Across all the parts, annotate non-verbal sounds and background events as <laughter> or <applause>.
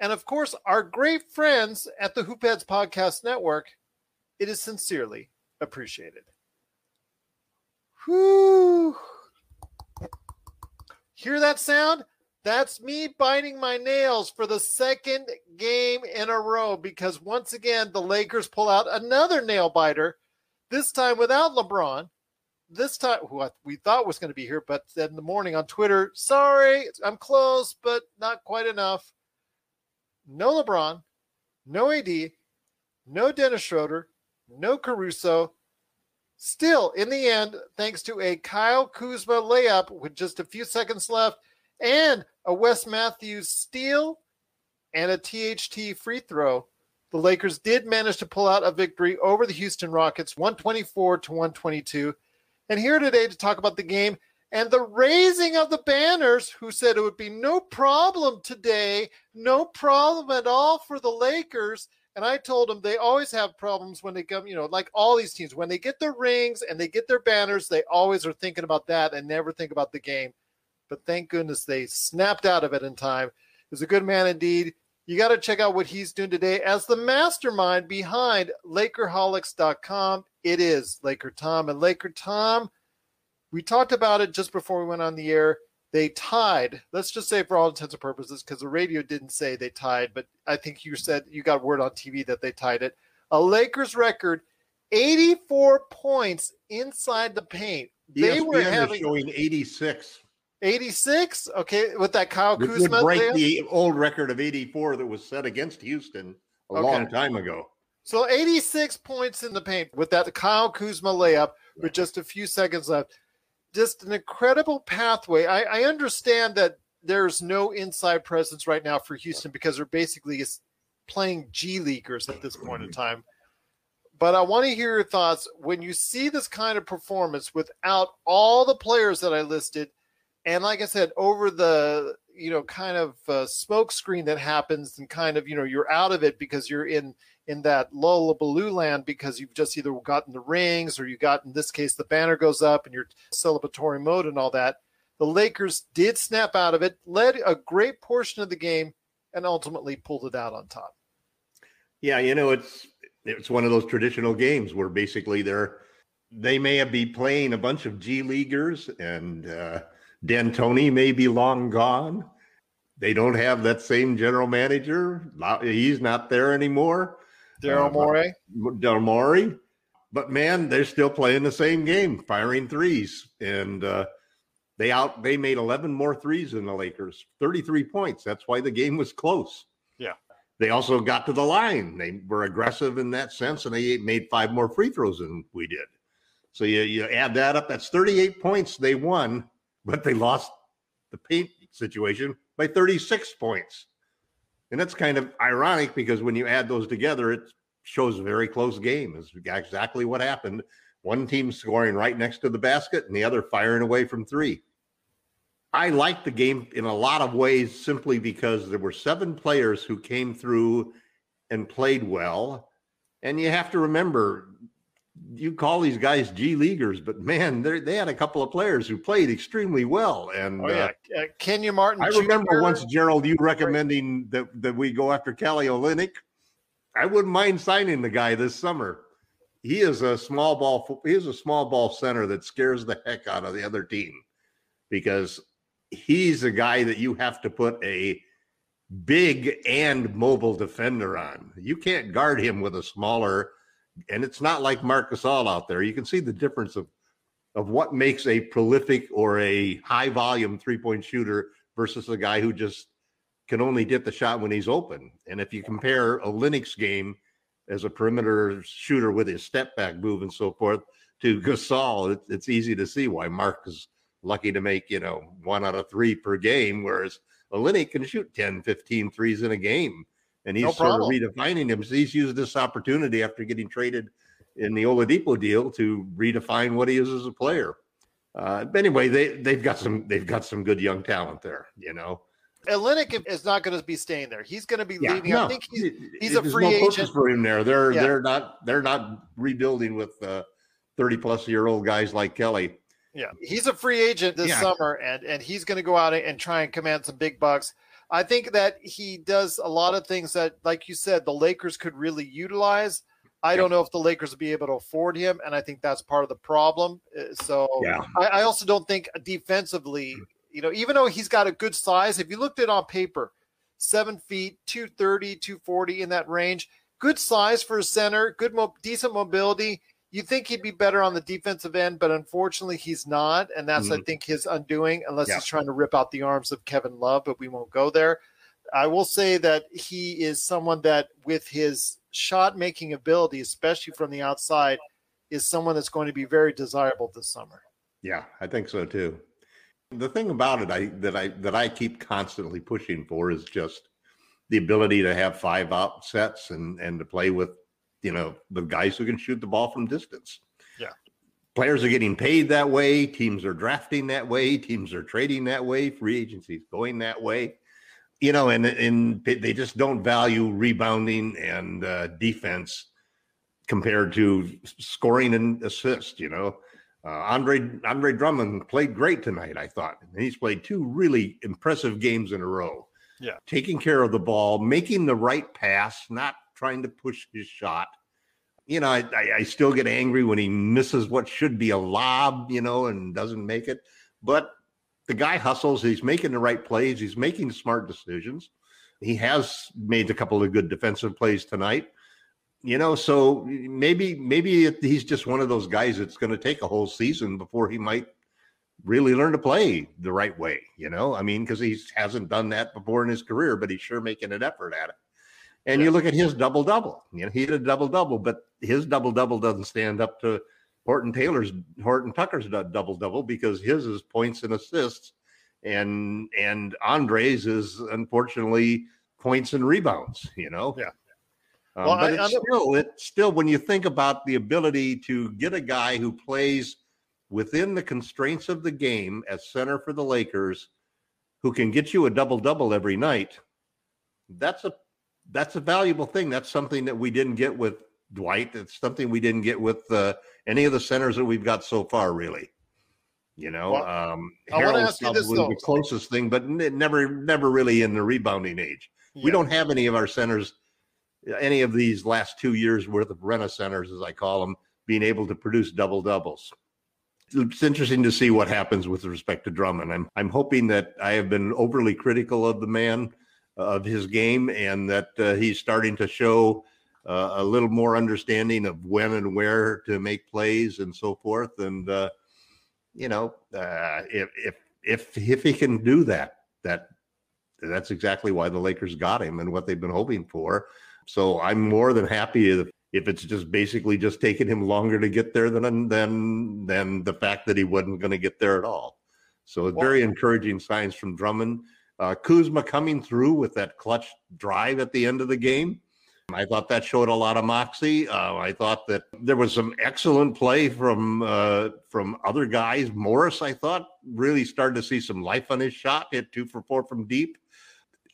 and of course, our great friends at the Hoopheads Podcast Network, it is sincerely appreciated. Whew. Hear that sound? That's me biting my nails for the second game in a row because once again, the Lakers pull out another nail biter, this time without LeBron. This time, who we thought was going to be here, but said in the morning on Twitter, sorry, I'm close, but not quite enough no LeBron, no AD, no Dennis Schroeder, no Caruso. Still, in the end, thanks to a Kyle Kuzma layup with just a few seconds left and a Wes Matthews steal and a THT free throw, the Lakers did manage to pull out a victory over the Houston Rockets 124 to 122. And here today to talk about the game and the raising of the banners, who said it would be no problem today, no problem at all for the Lakers. And I told them they always have problems when they come, you know, like all these teams, when they get their rings and they get their banners, they always are thinking about that and never think about the game. But thank goodness they snapped out of it in time. He's a good man indeed. You got to check out what he's doing today as the mastermind behind Lakerholics.com. It is Laker Tom. And Laker Tom, we talked about it just before we went on the air. They tied. Let's just say for all intents and purposes, because the radio didn't say they tied, but I think you said you got word on TV that they tied it. A Lakers record, 84 points inside the paint. They ESPN were having showing 86. 86? Okay, with that Kyle Kuzma. It would break the old record of 84 that was set against Houston a okay. long time ago. So 86 points in the paint with that Kyle Kuzma layup with just a few seconds left just an incredible pathway. I, I understand that there's no inside presence right now for Houston because they're basically just playing G Leaguers at this point in time. But I want to hear your thoughts when you see this kind of performance without all the players that I listed. And like I said, over the you know kind of uh, smoke screen that happens, and kind of you know you're out of it because you're in in that lullabaloo land because you've just either gotten the rings or you got in this case the banner goes up and you're celebratory mode and all that. The Lakers did snap out of it, led a great portion of the game, and ultimately pulled it out on top. Yeah, you know it's it's one of those traditional games where basically they're they may be playing a bunch of G leaguers and uh, D'Antoni may be long gone. They don't have that same general manager. He's not there anymore. Daryl uh, Daryl Morey. But man, they're still playing the same game, firing threes, and uh, they out they made 11 more threes than the Lakers, 33 points. That's why the game was close. Yeah. They also got to the line. They were aggressive in that sense, and they made five more free throws than we did. So you, you add that up, that's 38 points they won, but they lost the paint situation by 36 points. And that's kind of ironic because when you add those together, it shows a very close game. Is exactly what happened. One team scoring right next to the basket, and the other firing away from three. I like the game in a lot of ways simply because there were seven players who came through and played well. And you have to remember, you call these guys G leaguers, but man, they had a couple of players who played extremely well. And oh, yeah. uh, uh, Kenyon Martin. I Jr. remember once Gerald, you recommending that that we go after Kelly Olynyk. I wouldn't mind signing the guy this summer. He is a small ball. He is a small ball center that scares the heck out of the other team because he's a guy that you have to put a big and mobile defender on. You can't guard him with a smaller, and it's not like Marc All out there. You can see the difference of of what makes a prolific or a high volume three point shooter versus a guy who just can only get the shot when he's open. And if you compare Olynyk's game as a perimeter shooter with his step back move and so forth to Gasol, it, it's easy to see why Marc is lucky to make, you know, one out of three per game, whereas Olynyk can shoot 10, 15 threes in a game. And he's no sort of redefining him. So he's used this opportunity after getting traded in the Oladipo deal to redefine what he is as a player. Uh, but anyway, they they've got some they've got some good young talent there, you know. Olynyk is not going to be staying there. He's going to be yeah, leaving. No, I think he's, he's a free no agent for him there. They're yeah. they're not they're not rebuilding with uh, thirty plus year old guys like Kelly. Yeah, he's a free agent this yeah. summer, and and he's going to go out and try and command some big bucks. I think that he does a lot of things that, like you said, the Lakers could really utilize. I don't know if the Lakers will be able to afford him, and I think that's part of the problem. Uh, so yeah. I, I also don't think defensively you know, even though he's got a good size, if you looked at on paper, seven feet, 230, 240 in that range, good size for a center, good, mo- decent mobility. You think he'd be better on the defensive end, but unfortunately he's not. And that's, mm-hmm. I think, his undoing, unless yeah. he's trying to rip out the arms of Kevin Love, but we won't go there. I will say that he is someone that, with his shot making ability, especially from the outside, is someone that's going to be very desirable this summer. Yeah, I think so too. The thing about it I that I that I keep constantly pushing for is just the ability to have five out sets and and to play with you know the guys who can shoot the ball from distance. Yeah. Players are getting paid that way, teams are drafting that way, teams are trading that way, free agencies going that way. You know, and and they just don't value rebounding and uh, defense compared to scoring and assist, you know. Uh, Andre Andre Drummond played great tonight. I thought and he's played two really impressive games in a row. Yeah, taking care of the ball, making the right pass, not trying to push his shot. You know, I, I, I still get angry when he misses what should be a lob, you know, and doesn't make it. But the guy hustles. He's making the right plays. He's making smart decisions. He has made a couple of good defensive plays tonight you know, so maybe maybe he's just one of those guys that's going to take a whole season before he might really learn to play the right way. You know, I mean, because he hasn't done that before in his career, but he's sure making an effort at it. And you look at his double double. You know, he had a double double, but his double double doesn't stand up to Horton Taylor's Horton Tucker's double double because his is points and assists, and and Andre's is unfortunately points and rebounds. You know, yeah. Um, well, but I, it's still, it's still when you think about the ability to get a guy who plays within the constraints of the game as center for the Lakers, who can get you a double double every night. That's a that's a valuable thing. That's something that we didn't get with Dwight. It's something we didn't get with uh, any of the centers that we've got so far, really. You know, well, um, Harrell's probably the closest thing, but never, never really in the rebounding age. Yeah. We don't have any of our centers any of these last two years worth of renaissance, centers, as I call them, being able to produce double doubles. It's interesting to see what happens with respect to Drummond. I'm I'm hoping that I have been overly critical of the man, of his game, and that uh, he's starting to show uh, a little more understanding of when and where to make plays and so forth. And uh, you know, uh, if if if if he can do that, that that's exactly why the Lakers got him and what they've been hoping for. So I'm more than happy if, if it's just basically just taking him longer to get there than than than the fact that he wasn't going to get there at all. So it's very encouraging signs from Drummond. Uh, Kuzma coming through with that clutch drive at the end of the game. I thought that showed a lot of moxie. Uh, I thought that there was some excellent play from uh, from other guys. Morris, I thought, really started to see some life on his shot. Hit two for four from deep,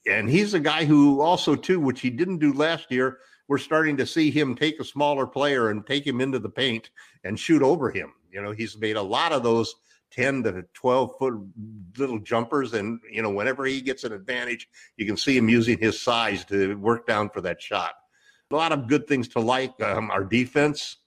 and he's a guy who also too, which he didn't do last year. We're starting to see him take a smaller player and take him into the paint and shoot over him. You know, he's made a lot of those 10 to 12 foot little jumpers. And, you know, whenever he gets an advantage, you can see him using his size to work down for that shot a lot of good things to like. Um, our defense,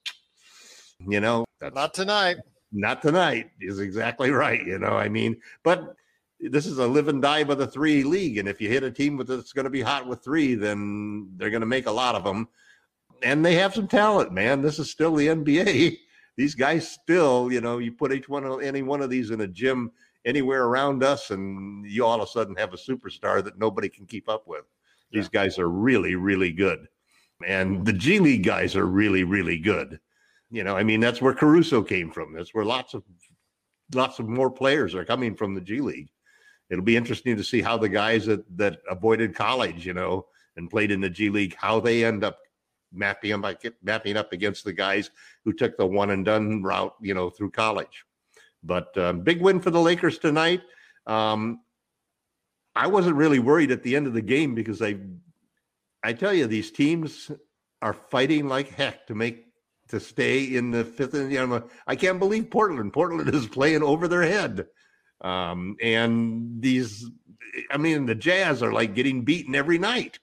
you know, not tonight. Not tonight is exactly right. You know, I mean, but this is a live and die by the three league, and if you hit a team with that's going to be hot with three, then they're going to make a lot of them, and they have some talent, man. This is still the NBA. <laughs> These guys still, you know, you put each one of any one of these in a gym anywhere around us, and you all of a sudden have a superstar that nobody can keep up with. These guys are really, really good. And the G League guys are really, really good. You know, I mean, that's where Caruso came from. That's where lots of lots of more players are coming from the G League. It'll be interesting to see how the guys that that avoided college, you know, and played in the G League, how they end up mapping up mapping up against the guys who took the one and done route, you know, through college. But uh, big win for the Lakers tonight. Um, I wasn't really worried at the end of the game because I I tell you, these teams are fighting like heck to make to stay in the fifth. And you know, I can't believe Portland. Portland <laughs> is playing over their head, um, and these. I mean, the Jazz are like getting beaten every night.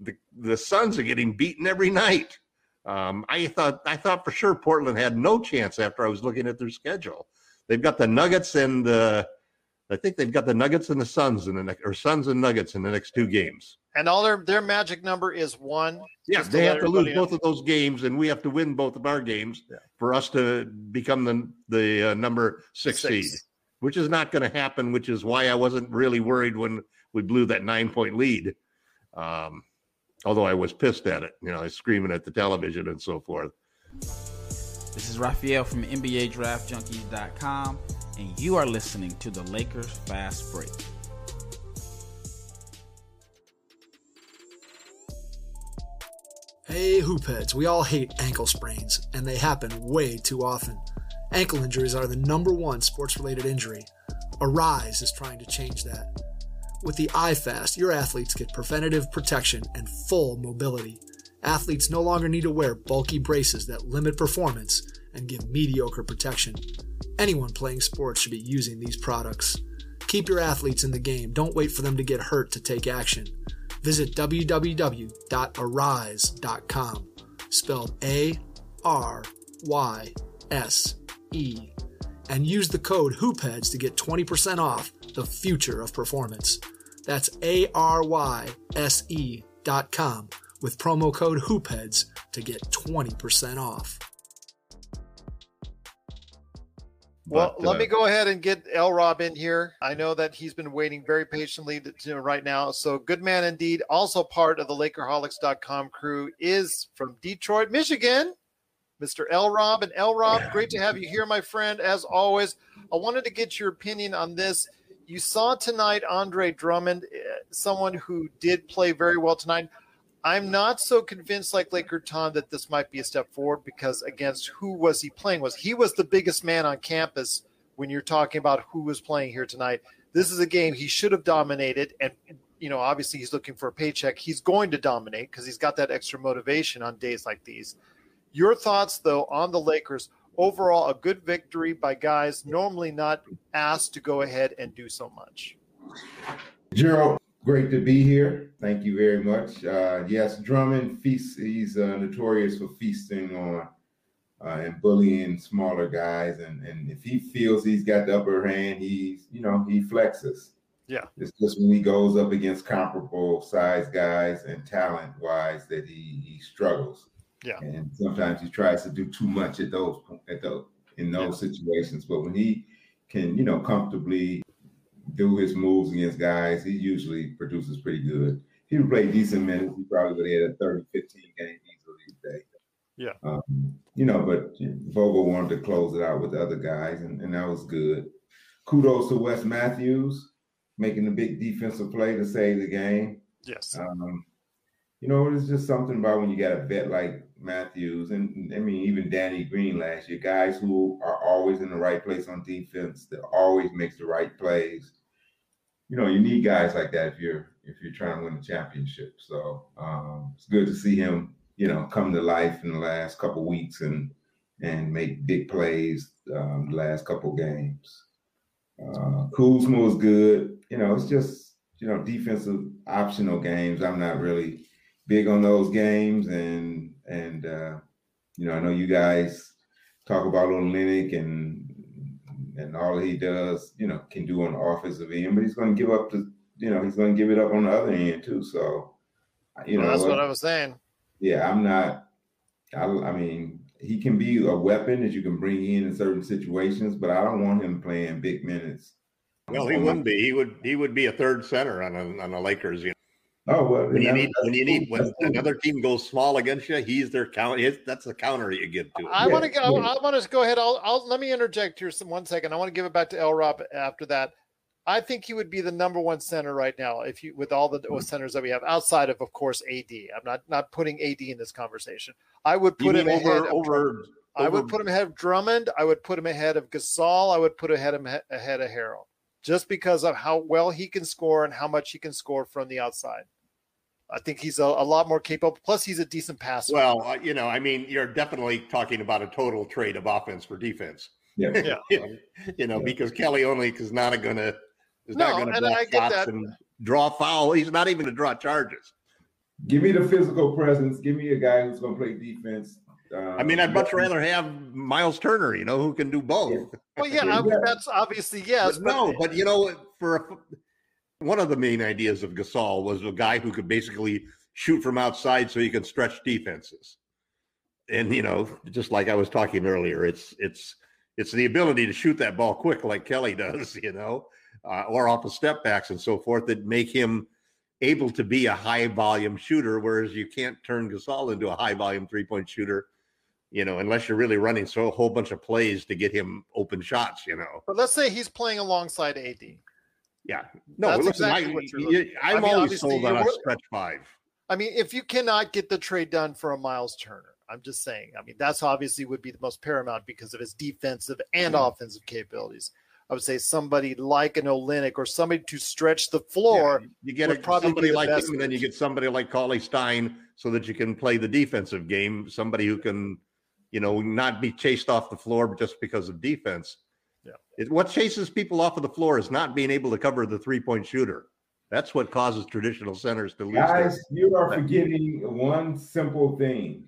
The the Suns are getting beaten every night. Um, I thought I thought for sure Portland had no chance after I was looking at their schedule. They've got the Nuggets and the I think they've got the Nuggets and the Suns in the next, or Suns and Nuggets in the next two games. And all their their magic number is one. Yeah, they have to lose know. both of those games, and we have to win both of our games yeah. for us to become the the uh, number six, six, seed, which is not going to happen. Which is why I wasn't really worried when we blew that nine point lead. Um, although I was pissed at it, you know, I was screaming at the television and so forth. This is Raphael from NBADraftJunkies.com, and you are listening to the Lakers Fast Break. Hey, hoopheads, we all hate ankle sprains, and they happen way too often. Ankle injuries are the number one sports related injury. Aryse is trying to change that. With the iFast, your athletes get preventative protection and full mobility. Athletes no longer need to wear bulky braces that limit performance and give mediocre protection. Anyone playing sports should be using these products. Keep your athletes in the game. Don't wait for them to get hurt to take action. Visit www.aryse.com, spelled A R Y S E, and use the code HoopHeads to get 20% off the future of performance. That's A R Y S E dot com with promo code HoopHeads to get 20% off. Well, but, let uh, me go ahead and get L Rob in here. I know that he's been waiting very patiently to, to, right now. So, good man indeed. Also, part of the Lakerholics.com crew is from Detroit, Michigan, Mr. L Rob. And L Rob, great to have you here, my friend. As always, I wanted to get your opinion on this. You saw tonight Andre Drummond, eh, someone who did play very well tonight. I'm not so convinced like Laker Tom that this might be a step forward because against who was he playing? Was he was the biggest man on campus when you're talking about who was playing here tonight? This is a game he should have dominated, and you know obviously he's looking for a paycheck. He's going to dominate because he's got that extra motivation on days like these. Your thoughts though on the Lakers overall? A good victory by guys normally not asked to go ahead and do so much. Gerald, Great to be here. Thank you very much. Uh, yes, Drummond feasts. He's uh, notorious for feasting on uh, and bullying smaller guys, and and if he feels he's got the upper hand, he's you know he flexes. Yeah, it's just when he goes up against comparable size guys and talent wise that he he struggles. Yeah, and sometimes he tries to do too much at those at those in those yeah. situations. But when he can you know comfortably do his moves against guys, he usually produces pretty good. He would play decent minutes, he probably would have had a 30, 15 game easily today. Yeah. Um, you know, but Vogel wanted to close it out with the other guys, and, and that was good. Kudos to Wes Matthews making a big defensive play to save the game. Yes. Um, you know, it's just something about when you got a vet like Matthews, and I mean even Danny Green last year, guys who are always in the right place on defense, that always makes the right plays. You know, you need guys like that if you're if you're trying to win the championship. So um, it's good to see him, you know, come to life in the last couple weeks and and make big plays um, the last couple games. Uh, Kuzma was good. You know, it's just you know defensive optional games. I'm not really big on those games, and and uh, you know I know you guys talk about Olynyk and and all he does, you know, can do on the offensive end, but he's going to give up the, you know, he's going to give it up on the other end too. So, you well, know, that's what I was saying. Yeah, I'm not. I, I mean, he can be a weapon that you can bring in in certain situations, but I don't want him playing big minutes. Well, he wouldn't be. He would. He would be a third center on a, on the Lakers. You know. Oh well, when you need when you need when another team goes small against you, he's their counter. That's the counter you give to. I want to go. I want to go ahead. I'll, I'll let me interject here some one second. I want to give it back to L. Rob after that. I think he would be the number one center right now if you with all the mm-hmm. centers that we have outside of, of course, AD. I'm not not putting AD in this conversation. I would put him over, ahead over, over, I would put him ahead of Drummond. I would put him ahead of Gasol. I would put ahead him ahead of Harrell, just because of how well he can score and how much he can score from the outside. I think he's a, a, lot more capable. Plus, he's a decent passer. Well, uh, you know, I mean, you're definitely talking about a total trade of offense for defense. Yeah, <laughs> yeah. you know, yeah. because Kelly only is not going to is no, not going to draw shots and draw foul. He's not even going to draw charges. Give me the physical presence. Give me a guy who's going to play defense. Um, I mean, I'd much rather have Miles Turner, you know, who can do both. Yeah. Well, yeah, yeah. that's obviously yes. But, but no, but you know, for a, one of the main ideas of Gasol was a guy who could basically shoot from outside so he can stretch defenses. And you know, just like I was talking earlier, it's it's it's the ability to shoot that ball quick like Kelly <laughs> does, you know, uh, or off of step backs and so forth that make him able to be a high volume shooter, whereas you can't turn Gasol into a high volume three point shooter, you know, unless you're really running so a whole bunch of plays to get him open shots, you know. But let's say he's playing alongside AD. Yeah. No, That's listen, exactly I, am I mean, always sold on a stretch five. I mean, if you cannot get the trade done for a Miles Turner, I'm just saying. I mean, that's obviously would be the most paramount because of his defensive and mm-hmm. offensive capabilities. I would say somebody like an Olynyk or somebody to stretch the floor. Yeah, you get a, somebody like him, and then you get somebody like Cauley Stein so that you can play the defensive game. Somebody who can, you know, not be chased off the floor just because of defense. It, what chases people off of the floor is not being able to cover the three point shooter. That's what causes traditional centers to lose. Guys, you are forgetting one simple thing.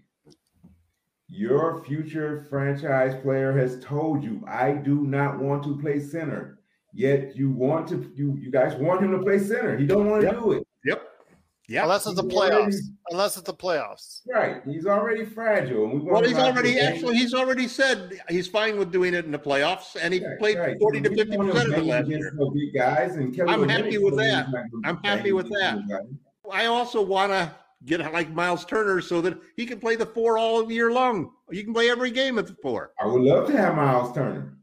Your future franchise player has told you, I do not want to play center. Yet you want to, you you guys want him to play center. He don't want to yep. do it. Yep. Yeah, unless it's the playoffs. Already, unless it's the playoffs. Right. He's already fragile. We well, he's already actually he's already said he's fine with doing it in the playoffs, and he right, played right. forty to fifty percent of it last year. Big guys and Kelly I'm happy with that. I'm happy with that. I also want to get like Miles Turner so that he can play the four all year long. You can play every game at the four. I would love to have Miles Turner.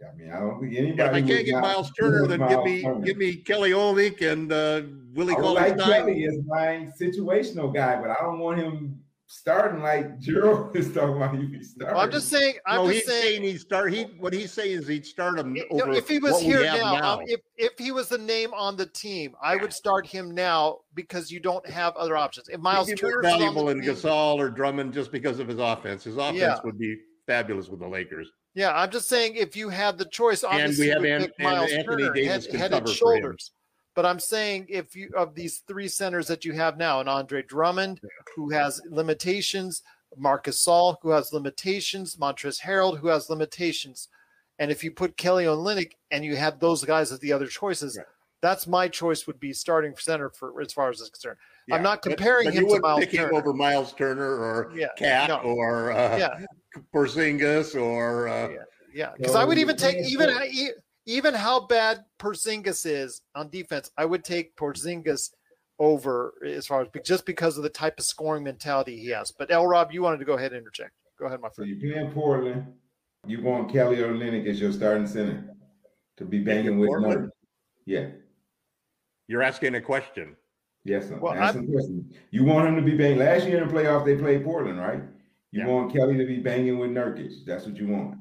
I mean, I don't think anybody. If I can't get Miles Turner, then give me Turner. give me Kelly Olynyk and uh, Willie Cauley like Kelly is my situational guy, but I don't want him starting like <laughs> Gerald is talking about. He be starting. Well, I'm just saying. I'm no, just he's saying, he'd start. He what he's saying is he'd start him. Over if he was here now, now. Um, if if he was the name on the team, I would start him now because you don't have other options. If Miles Turner valuable in Gasol or Drummond just because of his offense, his offense yeah. would be fabulous with the Lakers. Yeah, I'm just saying if you had the choice, obviously and we have An- Miles Anthony Turner, Davis head, head and shoulders. But I'm saying if you of these three centers that you have now, and Andre Drummond, yeah. who has limitations, Marcus Gasol, who has limitations, Montrezl Harrell, who has limitations, and if you put Kelly on Olynyk and you have those guys as the other choices, yeah. that's my choice would be starting center for as far as it's concerned. Yeah, I'm not comparing but, but him to Miles pick Turner. him over Miles Turner or yeah, Cat no. or uh, yeah. Porzingis or uh, yeah, because I would even take even even how bad Porzingis is on defense. I would take Porzingis over as far as just because of the type of scoring mentality he has. But L. Rob, you wanted to go ahead and interject. Go ahead, my friend. So you're playing Portland. You want Kelly Olynyk as your starting center to be banging with Portland? Yeah. You're asking a question. Yes, sir. Well, Ask I'm- some questions. You want him to be banging. Last year in the playoffs, they played Portland, right? You Yeah. want Kelly to be banging with Nurkic. That's what you want.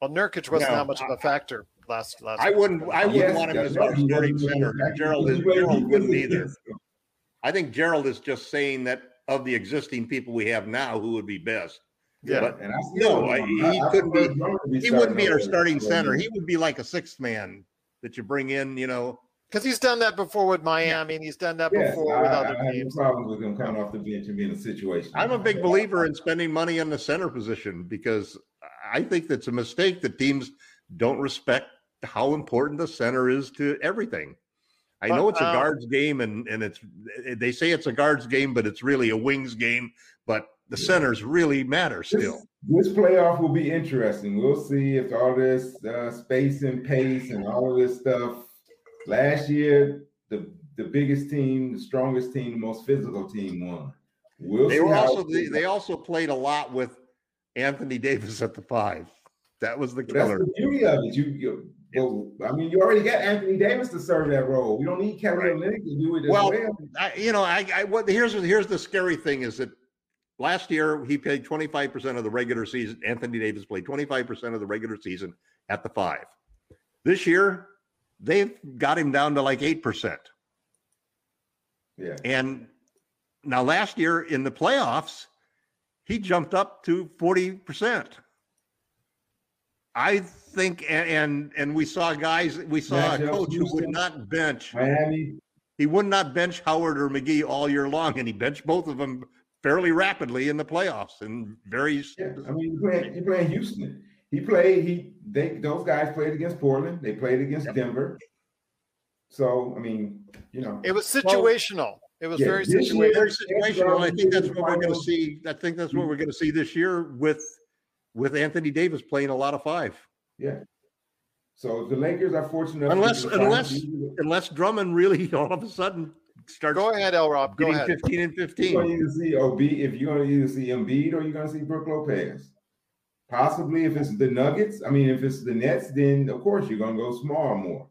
Well, Nurkic wasn't No, that much of a factor last last. I wouldn't. I wouldn't Yes, want him that's as right. our starting center. Gerald is. Gerald wouldn't either. I think Gerald is just saying that of the existing people we have now, who would be best. Yeah. But And I no, I- he I- I couldn't prefer be- Drummond He wouldn't be our starting center. He would be like a sixth man that you bring in. You know, because he's done that before with Miami, and he's done that Yes, before I, with I other have no teams. problem with him coming off the bench and being in a situation. I'm a big believer in spending money on the center position because I think that's a mistake that teams don't respect how important the center is to everything. I know it's a uh, guards game and and it's they say it's a guards game, but it's really a wings game. But the centers really matter still. This, this playoff will be interesting. We'll see if all this uh, space and pace and all of this stuff. Last year, the the biggest team, the strongest team, the most physical team won. We'll They were also they, they also played a lot with Anthony Davis at the five. That was the killer. That's the beauty of it. You, you well, I mean, you already got Anthony Davis to serve that role. We don't need Kelly Right. To do it Well, well. I, you know, I, I what here's here's the scary thing is that last year he played 25% of the regular season. Anthony Davis played 25% of the regular season at the five. This year, they've got him down to like eight percent. Yeah. And now last year in the playoffs, he jumped up to 40%. I think and and, and we saw guys, we saw a coach who would not bench Miami. he would not bench Howard or McGee all year long, and he benched both of them fairly rapidly in the playoffs. And very, Yeah, I mean, you playing Houston. He played. He they those guys played against Portland. They played against Denver. So I mean, you know, It was Well, situational. it was yeah, very this situational. year- very situational. I think that's what we're going to see. I think that's what we're going to see this year with with Anthony Davis playing a lot of five, yeah. So the Lakers are fortunate, enough Unless- get to the finals, unless- unless Drummond really <laughs> all of a sudden starts Go ahead, El Rob. Go getting ahead. 15 and fifteen. you're 15. going to see OB if you're going to either see Embiid or you're going to see Brook Lopez. Possibly if it's the Nuggets. I mean, if it's the Nets, then of course you're going to go small more.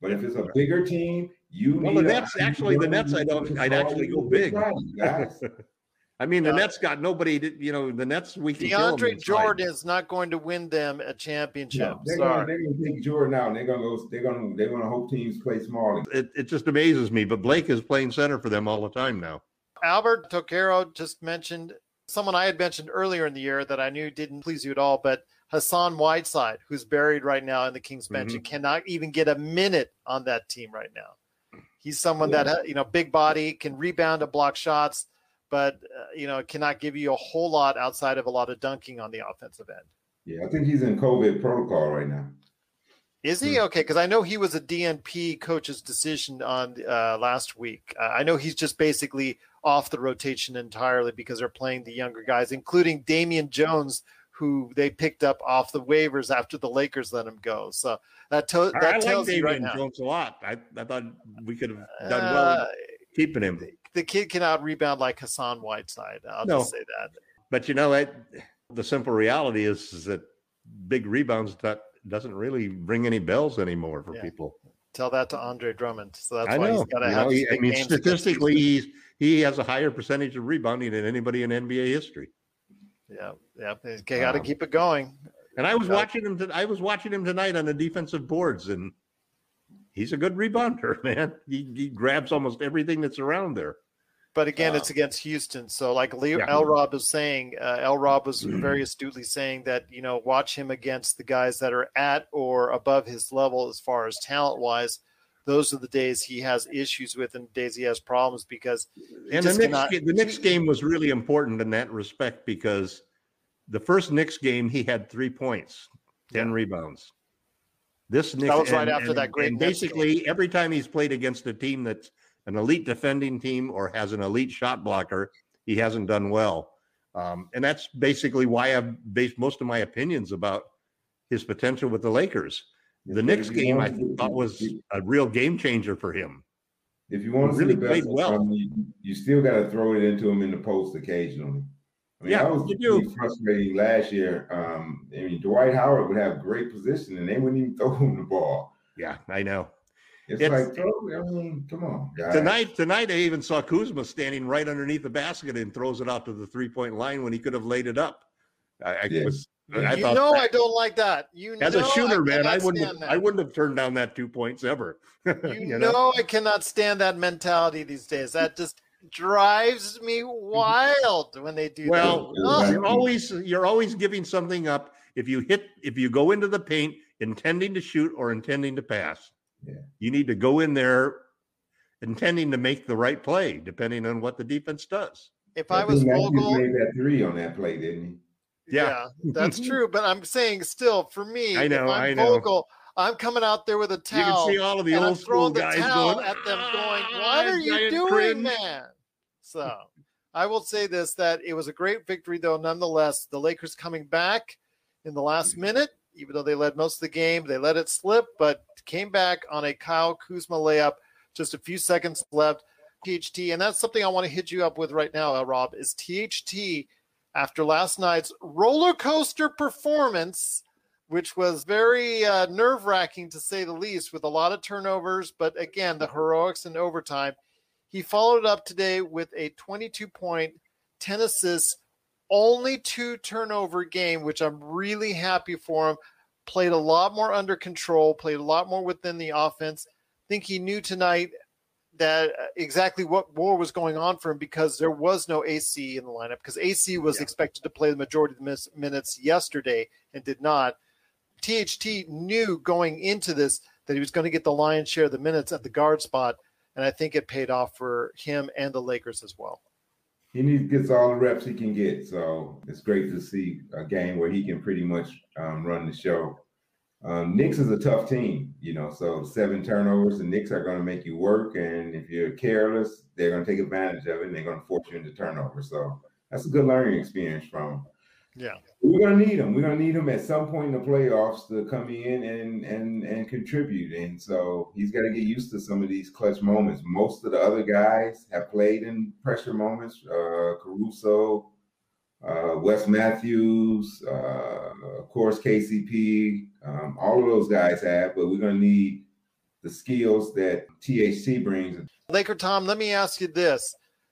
But if it's a bigger team, you Well, need the a- Nets- actually, the Nets, I don't- I'd actually go big. <laughs> I mean, the Uh, Nets got nobody. To, you know, the Nets we can kill DeAndre. Jordan is not going to win them a championship. No, they're gonna, Sorry. they're gonna take Jordan out. And they're gonna go. They're gonna. They're gonna hope teams play small. It, it just amazes me. But Blake is playing center for them all the time now. Albert Tokero just mentioned someone I had mentioned earlier in the year that I knew didn't please you at all, but Hassan Whiteside, who's buried right now in the Kings bench Mm-hmm. and cannot even get a minute on that team right now. He's someone that you know, big body, can rebound and block shots, but uh, you know, cannot give you a whole lot outside of a lot of dunking on the offensive end. Yeah, I think he's in COVID protocol right now. Is he okay? Because I know he was a DNP coach's decision on uh, last week. Uh, I know he's just basically off the rotation entirely because they're playing the younger guys, including Damian Jones, who they picked up off the waivers after the Lakers let him go. So that to- that I tells like you right Damian now. Jones a lot. I, I thought we could have done Uh, well keeping him. the kid cannot rebound like Hassan Whiteside. I'll No. just say that. But you know, the simple reality is, is that big rebounds that doesn't really ring any bells anymore for Yeah. people. Tell that to Andre Drummond. So that's I why know. he's got to have. know, he- I mean, statistically, he's he has a higher percentage of rebounding than anybody in NBA history. yeah, yeah, they got to Um, keep it going. And I was watching him. I was watching him tonight on the defensive boards, and he's a good rebounder, <laughs> man. He, he grabs almost everything that's around there. But again, Uh, it's against Houston. So, like Leo, Yeah. El Rob was saying, uh, El Rob was very astutely saying that you know watch him against the guys that are at or above his level as far as talent wise. Those are the days he has issues with, and days he has problems because And the next, cannot- the next game was really important in that respect because the first Knicks game he had three points, ten rebounds. This Knicks, was right after that great And basically, every time he's played against a team that's an elite defending team or has an elite shot blocker, he hasn't done well. Um, and that's basically why I've based most of my opinions about his potential with the Lakers. The If Knicks game I thought was a real game changer for him. If you want to really see the best, well. well. you, you still got to throw it into him in the post occasionally. I mean, Yeah, that was you do. frustrating last year. Um, I mean, Dwight Howard would have great position, and they wouldn't even <laughs> throw him the ball. Yeah, I know. It's, It's- like, throw- I mean, come on, guys. Tonight, tonight, I even saw Kuzma standing right underneath the basket and throws it out to the three point line when he could have laid it up. I, I Yeah. was, I you thought know that- I don't like that. You as know a shooter, I man, I wouldn't, have. I wouldn't have turned down that two points ever. <laughs> You, know? I cannot stand that mentality these days. That just drives me wild when they do Well, that. You're always you're always giving something up if you hit if you go into the paint intending to shoot or intending to pass. Yeah. You need to go in there intending to make the right play, depending on what the defense does. if I was think Matthews Vogel, made that three on that play, didn't Yeah. yeah, that's <laughs> true. But I'm saying still, for me, I know, if I'm I know. Vogel, I'm coming out there with a towel. You can towel. see all of the and I'm old school throwing the guys towel going at them, going, "Ah, "What are you doing, cringe." man?" So, I will say this: that it was a great victory, though. Nonetheless, the Lakers coming back in the last minute, even though they led most of the game, they let it slip, but came back on a Kyle Kuzma layup. Just a few seconds left. THT, and that's something I want to hit you up with right now, uh, Rob. Is THT after last night's roller coaster performance? which was very uh, nerve wracking to say the least, with a lot of turnovers. But again, the heroics in overtime. He followed up today with a 22 point, 10 assists, only two turnover game, which I'm really happy for him. Played a lot more under control, played a lot more within the offense. I think he knew tonight that uh, exactly what war was going on for him because there was no AC in the lineup because AC was expected to play the majority of the minutes yesterday and did not. THT knew going into this that he was going to get the lion's share of the minutes at the guard spot, and I think it paid off for him and the Lakers as well. He? Needs gets all the reps he can get. So it's great to see a game where he can pretty much um, run the show. Um, Knicks is a tough team, you know. So seven turnovers, the Knicks are going to make you work, and if you're careless, they're going to take advantage of it, and they're going to force you into turnovers. So that's a good learning experience from. Yeah. We're gonna need him. We're gonna need him at some point in the playoffs to come in and and and contribute. And so he's got to get used to some of these clutch moments. Most of the other guys have played in pressure moments. Uh, Caruso, uh, Wes Matthews, uh, of course KCP. Um, all of those guys have, but we're gonna need the skills that THT brings. Laker Tom, let me ask you this.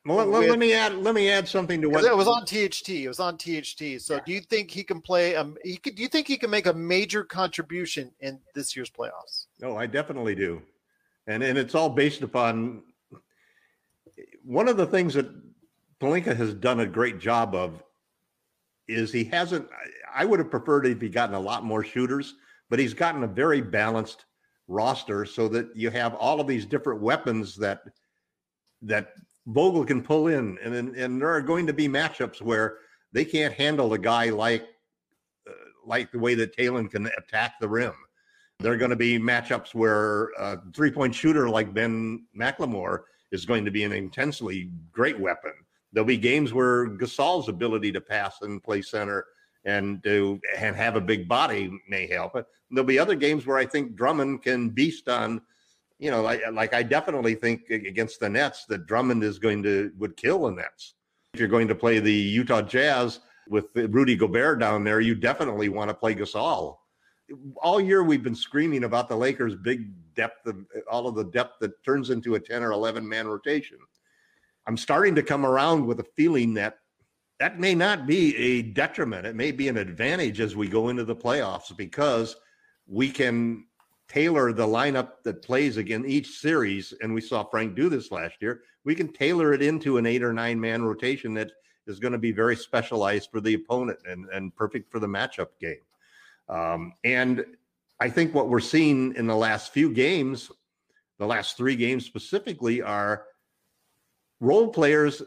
Well, let, With- let me add let me add something to what It was on THT. It was on THT. So, do you think he can play? Um, he could. Do you think he can make a major contribution in this year's playoffs? No, I definitely do. And and it's all based upon one of the things that Pelinka has done a great job of is he hasn't I- I would have preferred if he gotten a lot more shooters, but he's gotten a very balanced roster so that you have all of these different weapons that that Vogel can pull in and and, there are going to be matchups where they can't handle a guy like uh, like the way that Talen can attack the rim. There are going to be matchups where a three point shooter like Ben McLemore is going to be an intensely great weapon. There'll be games where Gasol's ability to pass and play center and to and have a big body may help. But there'll be other games where I think Drummond can beast on. You know, like, like I definitely think against the Nets that Drummond is going to would kill the Nets. If you're going to play the Utah Jazz with Rudy Gobert down there, you definitely want to play Gasol all year we've been screaming about the Lakers' big depth of all of the depth that turns into a 10 or 11 man rotation. I'm starting to come around with a feeling that that may not be a detriment. It may be an advantage as we go into the playoffs because we can tailor the lineup that plays again each series. And we saw Frank do this last year. We can tailor it into an eight or nine man rotation that is going to be very specialized for the opponent and, and perfect for the matchup game. Um, and I think what we're seeing in the last few games, the last three games specifically, are role players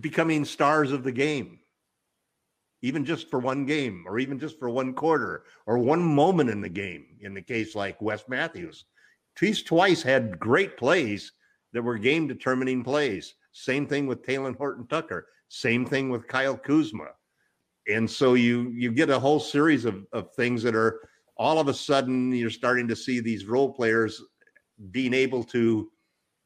becoming stars of the game, even just for one game or even just for one quarter or one moment in the game. In the case like Wes Matthews, he's twice had great plays that were game determining plays. Same thing with Talen Horton Tucker. Same thing with Kyle Kuzma and so you you get a whole series of, of things that are all of a sudden you're starting to see these role players being able to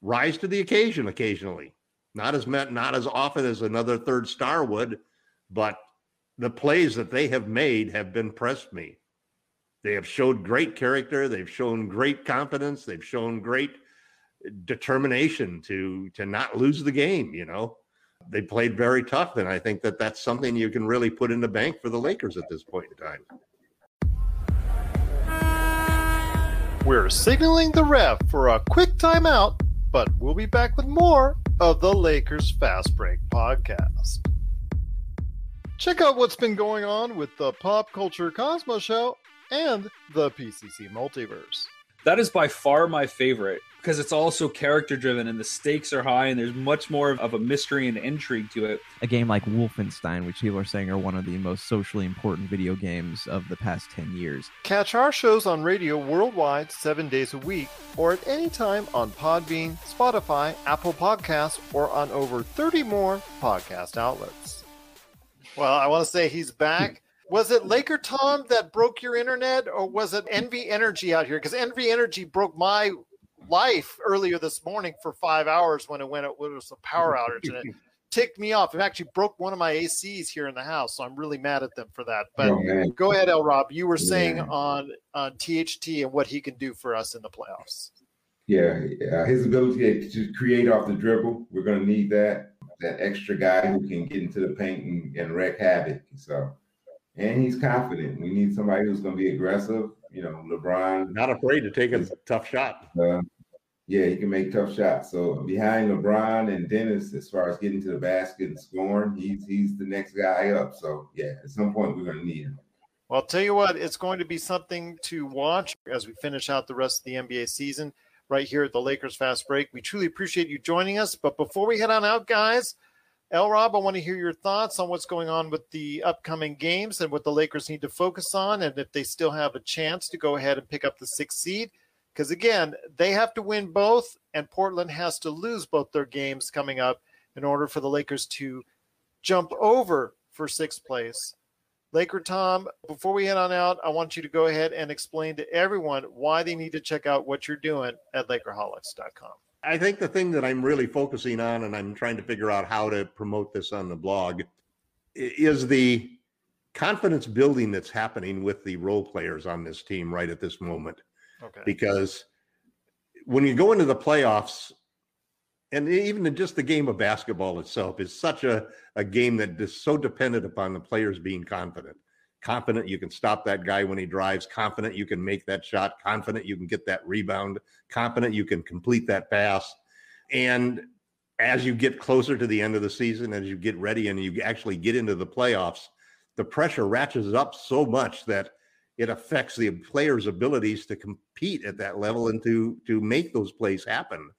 rise to the occasion occasionally not as not as often as another third star would but the plays that they have made have impressed me they have showed great character. They've shown great confidence. They've shown great determination to to not lose the game. You know, they played very tough, and I think that that's something you can really put in the bank for the Lakers at this point in time. We're signaling the ref for a quick timeout, but we'll be back with more of the Lakers Fast Break podcast. Check out what's been going on with the Pop Culture Cosmos Show and the PCC Multiverse. That is by far my favorite because it's also character driven and the stakes are high and there's much more of a mystery and intrigue to it. A game like Wolfenstein, which people are saying are one of the most socially important video games of the past 10 years. Catch our shows on radio worldwide seven days a week or at any time on Podbean, Spotify, Apple Podcasts, or on over 30 more podcast outlets. Well, I want to say he's back. Was it Laker Tom that broke your internet, or was it NV Energy out here? Because NV Energy broke my life earlier this morning for five hours when it went. It was a power outage, and it <laughs> ticked me off. It actually broke one of my ACs here in the house, so I'm really mad at them for that. But Oh, go ahead, El Rob. You were saying Yeah. on on THT and what he can do for us in the playoffs. Yeah, uh, his ability to create off the dribble, we're going to need that. That extra guy who can get into the paint and, and wreak havoc. So, and he's confident. We need somebody who's going to be aggressive. You know, LeBron. Not afraid to take a tough shot. Uh, yeah, he can make tough shots. So behind LeBron and Dennis, as far as getting to the basket and scoring, he's he's the next guy up. So yeah, at some point we're going to need him. Well, I'll tell you what, it's going to be something to watch as we finish out the rest of the NBA season right here at the Lakers Fast Break. We truly appreciate you joining us. But before we head on out, guys, El Rob, I want to hear your thoughts on what's going on with the upcoming games and what the Lakers need to focus on, and if they still have a chance to go ahead and pick up the sixth seed. Because again, they have to win both, and Portland has to lose both their games coming up in order for the Lakers to jump over for sixth place. Laker Tom, before we head on out, I want you to go ahead and explain to everyone why they need to check out what you're doing at Lakerholics.com. I think the thing that I'm really focusing on, and I'm trying to figure out how to promote this on the blog, is the confidence building that's happening with the role players on this team right at this moment. Okay. Because when you go into the playoffs, and even in just the game of basketball itself is such a, a game that is so dependent upon the players being confident. Confident you can stop that guy when he drives, confident you can make that shot, confident you can get that rebound, confident you can complete that pass. And as you get closer to the end of the season, as you get ready and you actually get into the playoffs, the pressure ratchets up so much that it affects the players' abilities to compete at that level and to to make those plays happen.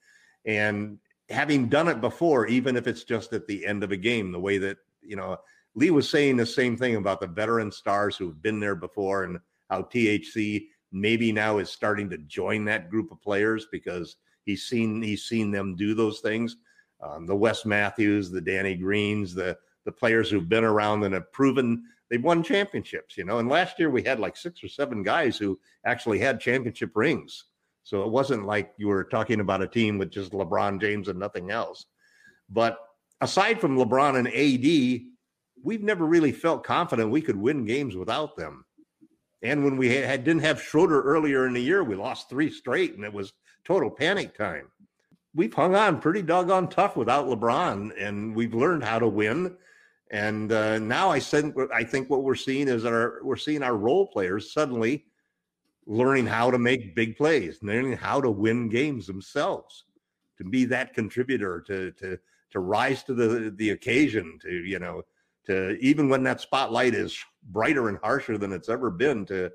And having done it before, even if it's just at the end of a game, the way that you know Lee was saying the same thing about the veteran stars who've been there before and how THT maybe now is starting to join that group of players because he's seen he's seen them do those things. Um, the Wes Matthews, the Danny Greens, the the players who've been around and have proven they've won championships, you know. And last year we had like six or seven guys who actually had championship rings. So it wasn't like you were talking about a team with just LeBron James and nothing else. But aside from LeBron and AD, we've never really felt confident we could win games without them. And when we had didn't have Schroeder earlier in the year, we lost three straight, and it was total panic time. We've hung on pretty doggone tough without LeBron, and we've learned how to win. And uh, now I said, I think what we're seeing is our we're seeing our role players suddenly learning how to make big plays, learning how to win games themselves, to be that contributor, to to to rise to the the occasion, to you know, to even when that spotlight is brighter and harsher than it's ever been, to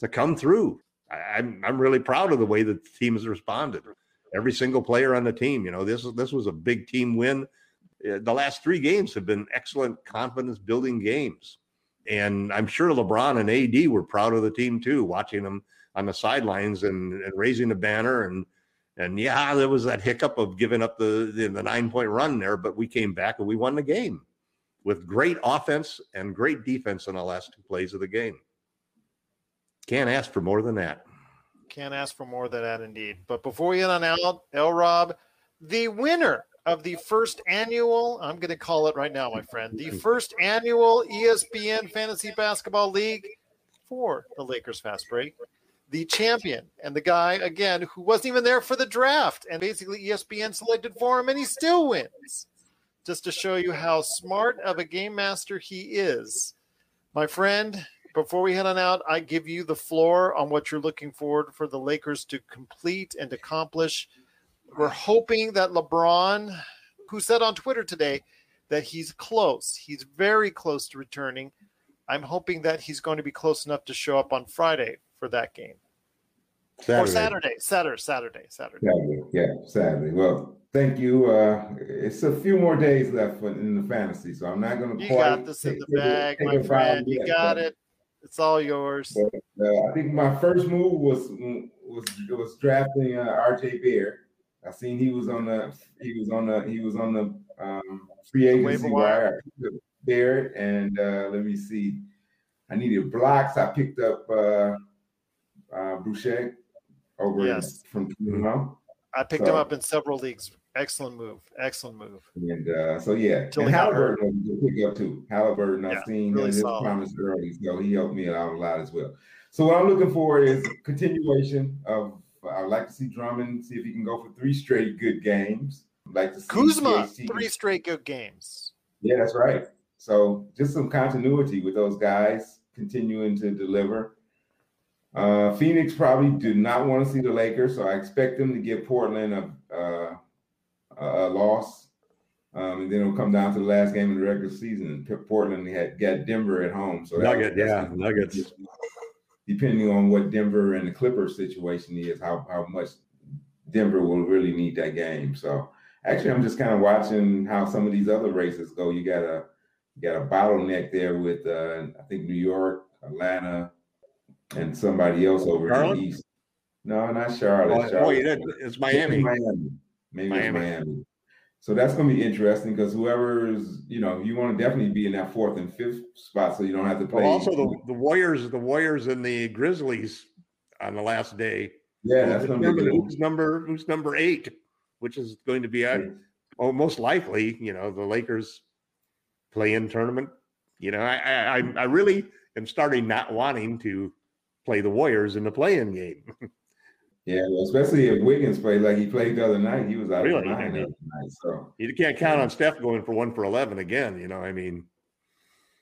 to come through. I, I'm I'm really proud of the way the team has responded. Every single player on the team, you know, this this was a big team win. Uh, The last three games have been excellent confidence building games. And I'm sure LeBron and AD were proud of the team too, watching them on the sidelines and, and raising the banner. And and yeah, there was that hiccup of giving up the, the the nine point run there, but we came back and we won the game with great offense and great defense in the last two plays of the game. Can't ask for more than that. Can't ask for more than that, indeed. But before we get on out, El Rob, the winner of the first annual, I'm going to call it right now, my friend, the first annual ESPN Fantasy Basketball League for the Lakers fast break, the champion and the guy again who wasn't even there for the draft and basically ESPN selected for him and he still wins. Just to show you how smart of a game master he is. My friend, before we head on out, I give you the floor on what you're looking forward for the Lakers to complete and accomplish. We're hoping that LeBron, who said on Twitter today that he's close, he's very close to returning. I'm hoping that he's going to be close enough to show up on Friday for that game. Saturday. Or Saturday, Saturday, Saturday, Saturday. Saturday, yeah, Saturday. Well, thank you. Uh, it's a few more days left for, in the fantasy, so I'm not going to. You got this in the bag, my friend. You got it. It's all yours. But, uh, I think my first move was was was drafting uh, R.J. Bear. I seen he was on the he was on the he was on the um, free agency wire. Barrett and uh, let me see. I needed blocks. I picked up uh, uh, Boucher over Yes. from Kingdom. I picked So- him up in several leagues. Excellent move. Excellent move. And uh, so yeah, Till and he got hurt. Halliburton was a pick up too. Halliburton, I've seen really his promise early, so he helped me out a lot as well. So what I'm looking for is continuation of. I'd like to see Drummond see if he can go for three straight good games. I'd like to see Kuzma, three straight good games. Yeah, that's right. So just some continuity with those guys continuing to deliver. Uh, Phoenix probably do not want to see the Lakers, so I expect them to give Portland a, uh, a, loss. Um, and then it'll come down to the last game of the regular season. P- Portland had got Denver at home, so Nugget, yeah, Nuggets. Depending on what Denver and the Clippers situation is, how how much Denver will really need that game. So actually, I'm just kind of watching how some of these other races go. You got a you got a bottleneck there with uh, I think New York, Atlanta, and somebody else over in the East. No, not Charlotte. Oh, Charlotte. oh. It's Miami. Miami. Maybe Miami. it's Miami. So that's going to be interesting because whoever's, you know, you want to definitely be in that fourth and fifth spot so you don't have to play. Well, also the, the Warriors, the Warriors and the Grizzlies on the last day. yeah, that's going to be who's number who's number eight, which is going to be uh, oh, most likely, you know, the Lakers play-in tournament. You know, I I- I really am starting not wanting to play the Warriors in the play-in game. <laughs> Yeah, well, especially if Wiggins played like he played the other night. He was out Really? of nine the night. So you can't count on Steph going for one for eleven again. You know, I mean,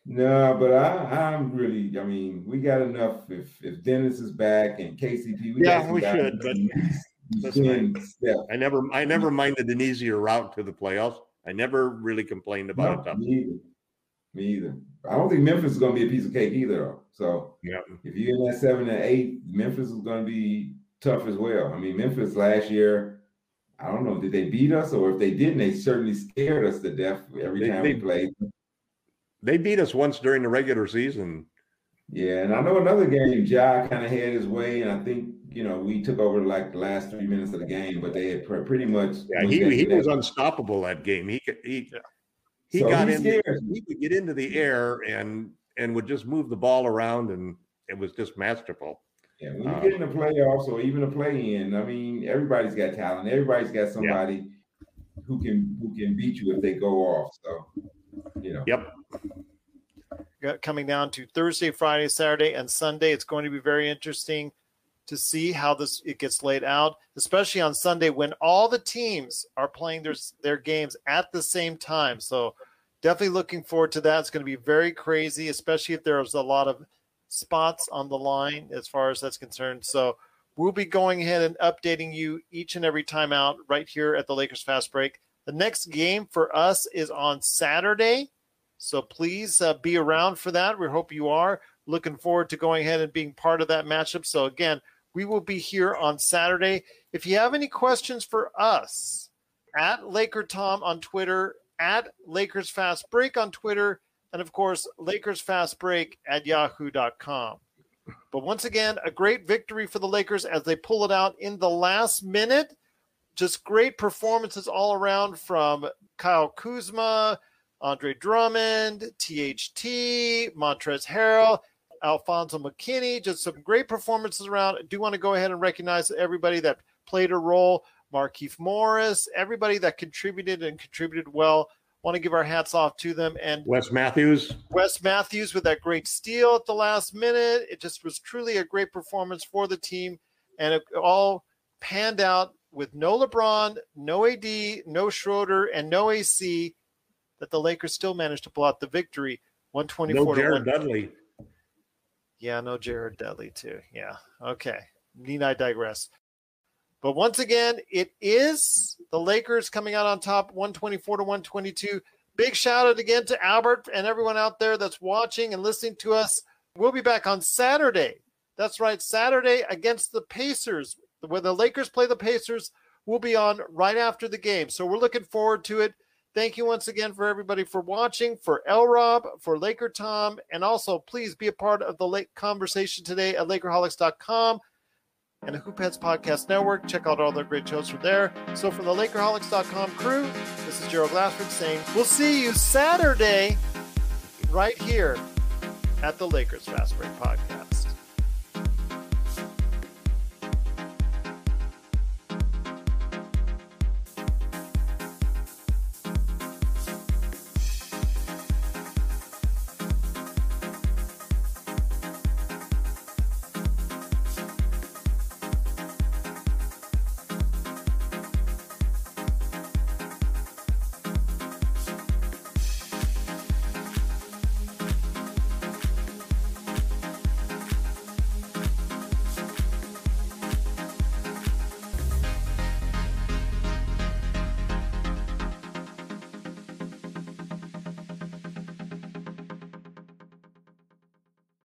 no, but I, I'm really. I mean, we got enough. If if Dennis is back and KCP, we Yeah, we should, but that's. <laughs> I never I never minded an easier route to the playoffs. I never really complained about it. No, Tough. Me either. I don't think Memphis is going to be a piece of cake either. Though. So Yeah. if you're in that seven and eight, Memphis is going to be tough as well. I mean, Memphis last year, I don't know, did they beat us or if they didn't, they certainly scared us to death every They- time they- we played. They beat us once during the regular season. Yeah, and I know another game, Ja kind of had his way, and I think you know we took over like the last three minutes of the game, but they had pre- pretty much. Yeah, he he was unstoppable that game. He could he he So got in. scares me. He would get into the air and and would just move the ball around, and it was just masterful. Yeah, when you Um, get in the playoffs or even a play in, I mean, everybody's got talent. Everybody's got somebody who can who can beat you if they go off. So, you know. Yep. Coming down to Thursday, Friday, Saturday, and Sunday, it's going to be very interesting to see how this it gets laid out, especially on Sunday when all the teams are playing their their games at the same time. So definitely looking forward to that. It's going to be very crazy, especially if there's a lot of spots on the line as far as that's concerned. So we'll be going ahead and updating you each and every time out right here at the Lakers Fast Break. The next game for us is on Saturday. So please uh, be around for that. We hope you are. Looking forward to going ahead and being part of that matchup. So again, we will be here on Saturday. If you have any questions for us, at Laker Tom on Twitter, at Lakers Fast Break on Twitter, and of course, Lakers Fast Break at yahoo.com. But once again, a great victory for the Lakers as they pull it out in the last minute. Just great performances all around from Kyle Kuzma, Andre Drummond, THT, Montrezl Harrell, Alfonzo McKinnie. Just some great performances around. I do want to go ahead and recognize everybody that played a role. Markieff Morris, everybody that contributed and contributed well Want to give our hats off to them. And Wes Matthews. Wes Matthews with that great steal at the last minute. It just was truly a great performance for the team. And it all panned out with no LeBron, no AD, no Schroeder, and no AC, that the Lakers still managed to pull out the victory. 124 No to Jared 1. Dudley. Yeah, no Jared Dudley too. Yeah. Okay. Need I digress? But once again, it is the Lakers coming out on top 124 to 122. Big shout out again to Albert and everyone out there that's watching and listening to us. We'll be back on Saturday. That's right, Saturday against the Pacers. When the Lakers play the Pacers, we'll be on right after the game. So we're looking forward to it. Thank you once again for everybody for watching, for L Rob, for Laker Tom, and also please be a part of the late conversation today at Lakerholics.com and the Hoopheads Podcast Network. Check out all their great shows from there. So from the Lakerholics.com crew, this is Gerald Glassford saying we'll see you Saturday right here at the Lakers Fast Break Podcast.